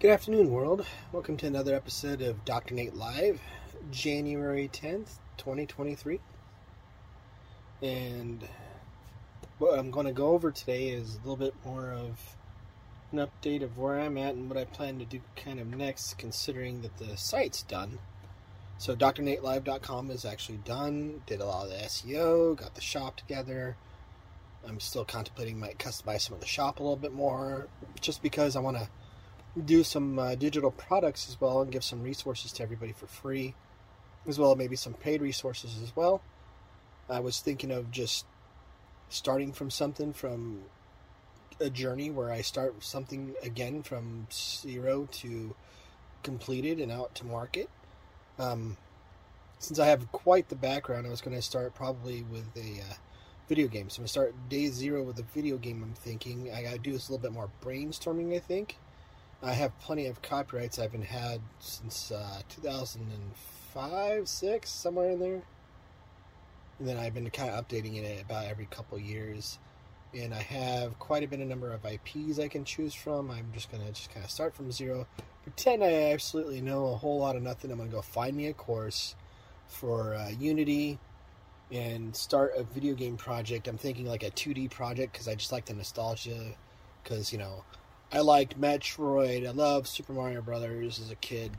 Good afternoon, world. Welcome to another episode of Dr. Nate Live, January 10th, 2023. And what I'm going to go over today is a little bit more of an update of where I'm at and what I plan to do kind of next, considering that the site's done. So, drnatelive.com is actually done, did a lot of the SEO, got the shop together. I'm still contemplating might customize some of the shop a little bit more, just because I want to do some uh, digital products as well and give some resources to everybody for free, as well maybe some paid resources as well. I was thinking of just starting from something from a journey where I start something again from zero to completed and out to market. Um, since I have quite the background, I was going to start probably with a uh, video game. So I'm going to start day zero with a video game. I'm thinking I got to do this a little bit more brainstorming. I think I have plenty of copyrights I've been had since uh, 2005, six, somewhere in there. And then I've been kind of updating it about every couple years. And I have quite a bit of number of IPs I can choose from. I'm just gonna just kind of start from zero, pretend I absolutely know a whole lot of nothing. I'm gonna go find me a course for uh, Unity and start a video game project. I'm thinking like a 2D project because I just like the nostalgia. Because you know, I liked Metroid. I loved Super Mario Brothers as a kid.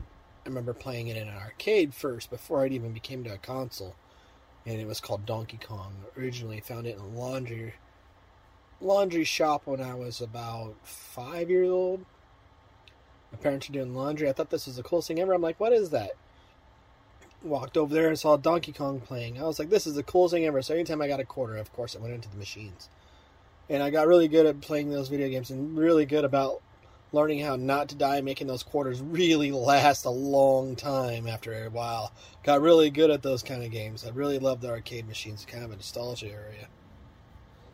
I remember playing it in an arcade first before it even became to a console, and it was called Donkey Kong. Originally, found it in a laundry laundry shop when I was about five years old. My parents were doing laundry. I thought this was the coolest thing ever. I'm like, what is that? Walked over there and saw Donkey Kong playing. I was like, this is the coolest thing ever. So anytime I got a quarter, of course, I went into the machines and I got really good at playing those video games and really good about learning how not to die, making those quarters really last a long time after a while. Got really good at those kind of games. I really love the arcade machines, kind of a nostalgia area.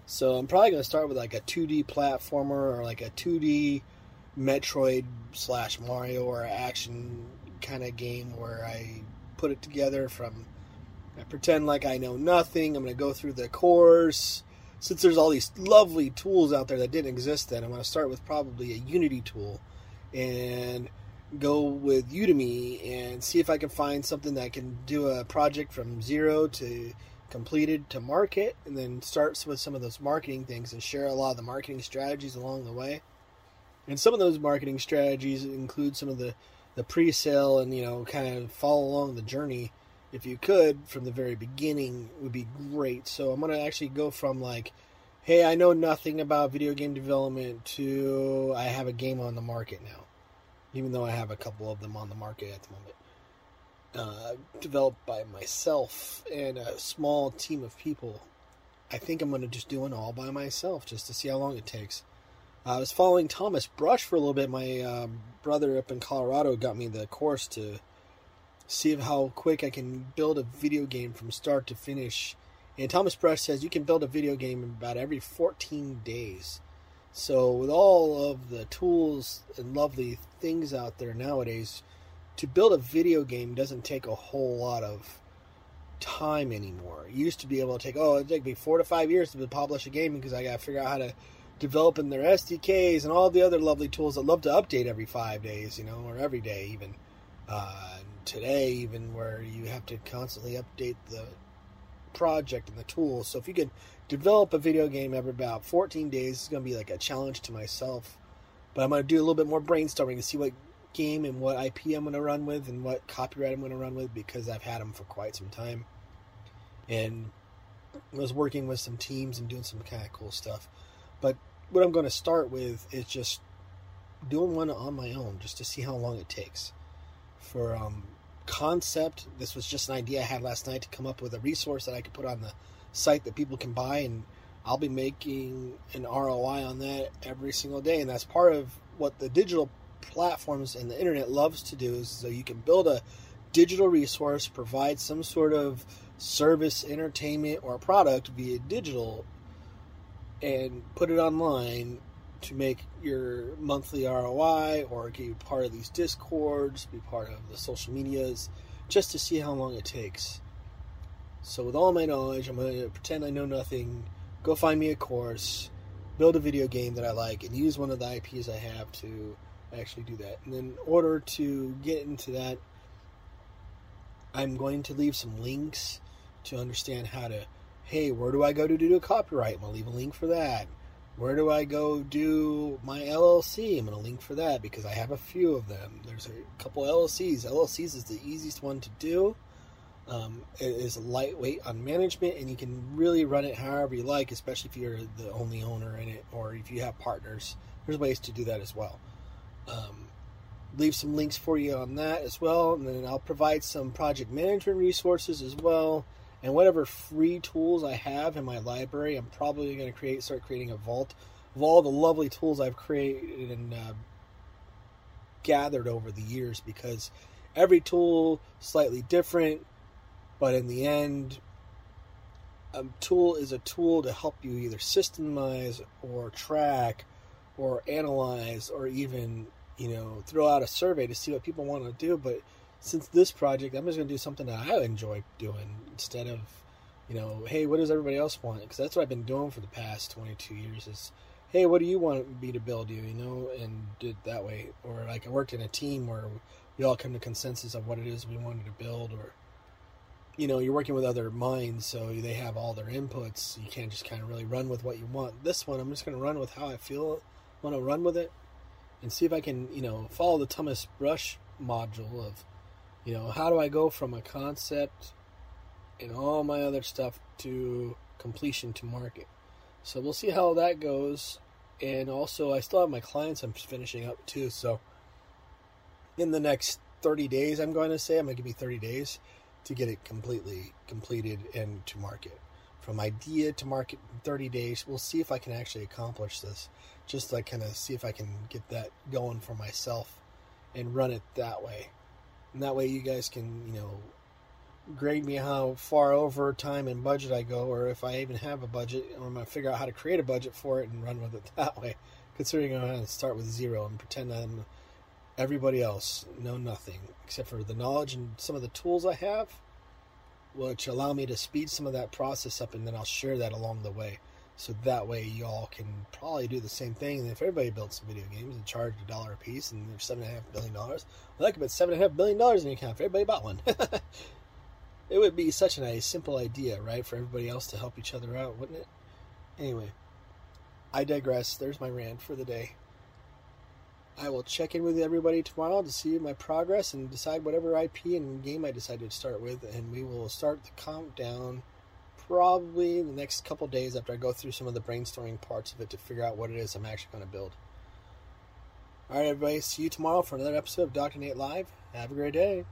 So I'm probably going to start with like a 2D platformer or like a 2D Metroid slash Mario or action kind of game where I put it together from. I pretend like I know nothing. I'm going to go through the course since there's all these lovely tools out there that didn't exist then, I'm going to start with probably a Unity tool and go with Udemy and see if I can find something that can do a project from zero to completed to market and then starts with some of those marketing things and share a lot of the marketing strategies along the way. And some of those marketing strategies include some of the, the pre sale and, you know, kind of follow along the journey if you could from the very beginning would be great. So I'm going to actually go from like, hey, I know nothing about video game development to I have a game on the market now, even though I have a couple of them on the market at the moment. Uh, developed by myself and a small team of people. I think I'm going to just do it all by myself just to see how long it takes. I was following Thomas Brush for a little bit. My uh, brother up in Colorado got me the course to see how quick I can build a video game from start to finish. And Thomas Brush says you can build a video game in about every 14 days. So, with all of the tools and lovely things out there nowadays, to build a video game doesn't take a whole lot of time anymore. Used to be able to take, oh, it'd take me four to five years to publish a game because I got to figure out how to develop in their SDKs and all the other lovely tools that love to update every five days, you know, or every day even. Uh, today, even where you have to constantly update the project and the tools. So if you could develop a video game every about 14 days, it's going to be like a challenge to myself. But I'm going to do a little bit more brainstorming to see what game and what IP I'm going to run with and what copyright I'm going to run with because I've had them for quite some time. And I was working with some teams and doing some kind of cool stuff. But what I'm going to start with is just doing one on my own just to see how long it takes for um, concept. This was just an idea I had last night to come up with a resource that I could put on the site that people can buy, and I'll be making an ROI on that every single day. And that's part of what the digital platforms and the internet loves to do is so you can build a digital resource, provide some sort of service, entertainment, or product via digital, and put it online to make your monthly ROI or get you part of these discords, be part of the social medias, just to see how long it takes. So, with all my knowledge, I'm going to pretend I know nothing, go find me a course, build a video game that I like, and use one of the IPs I have to actually do that. And then in order to get into that, I'm going to leave some links to understand how to. Hey, where do I go to do a copyright? I'm gonna leave a link for that. Where do I go do my LLC? I'm gonna link for that because I have a few of them. There's a couple LLCs. LLCs is the easiest one to do. Um, it is lightweight on management, and you can really run it however you like, especially if you're the only owner in it or if you have partners. There's ways to do that as well. Um, leave some links for you on that as well, and then I'll provide some project management resources as well. And whatever free tools I have in my library, I'm probably going to create, start creating a vault of all the lovely tools I've created and uh, gathered over the years because every tool slightly different but in the end, a tool is a tool to help you either systemize or track or analyze or even, you know, throw out a survey to see what people want to do. But since this project, I'm just going to do something that I enjoy doing instead of, you know, hey, what does everybody else want? Because that's what I've been doing for the past 22 years is, hey, what do you want me to build you, you know, and did that way. Or like I worked in a team where we all come to consensus of what it is we wanted to build or you know, you're working with other minds, so they have all their inputs. You can't just kind of really run with what you want. This one, I'm just going to run with how I feel, want to run with it, and see if I can, you know, follow the Thomas Brush module of, you know, how do I go from a concept and all my other stuff to completion to market. So we'll see how that goes. And also, I still have my clients I'm finishing up too. So in the next 30 days, I'm going to say, I'm going to give you 30 days to get it completely completed and to market. From idea to market in 30 days, we'll see if I can actually accomplish this. Just like kind of see if I can get that going for myself and run it that way. And that way you guys can, you know, grade me how far over time and budget I go, or if I even have a budget, or I'm to figure out how to create a budget for it and run with it that way. Considering I'm to start with zero and pretend I'm everybody else know nothing except for the knowledge and some of the tools I have, which allow me to speed some of that process up, and then I'll share that along the way. So that way, y'all can probably do the same thing. And if everybody built some video games and charged a dollar a piece, and there's seven and a half billion dollars, well, that could put seven and a half billion dollars in your account if everybody bought one. it would be such a nice, simple idea, right, for everybody else to help each other out, wouldn't it? Anyway, I digress. There's my rant for the day. I will check in with everybody tomorrow to see my progress and decide whatever IP and game I decide to start with, and we will start the countdown probably the next couple days after I go through some of the brainstorming parts of it to figure out what it is I'm actually going to build. All right, everybody. See you tomorrow for another episode of Dr. Nate Live. Have a great day.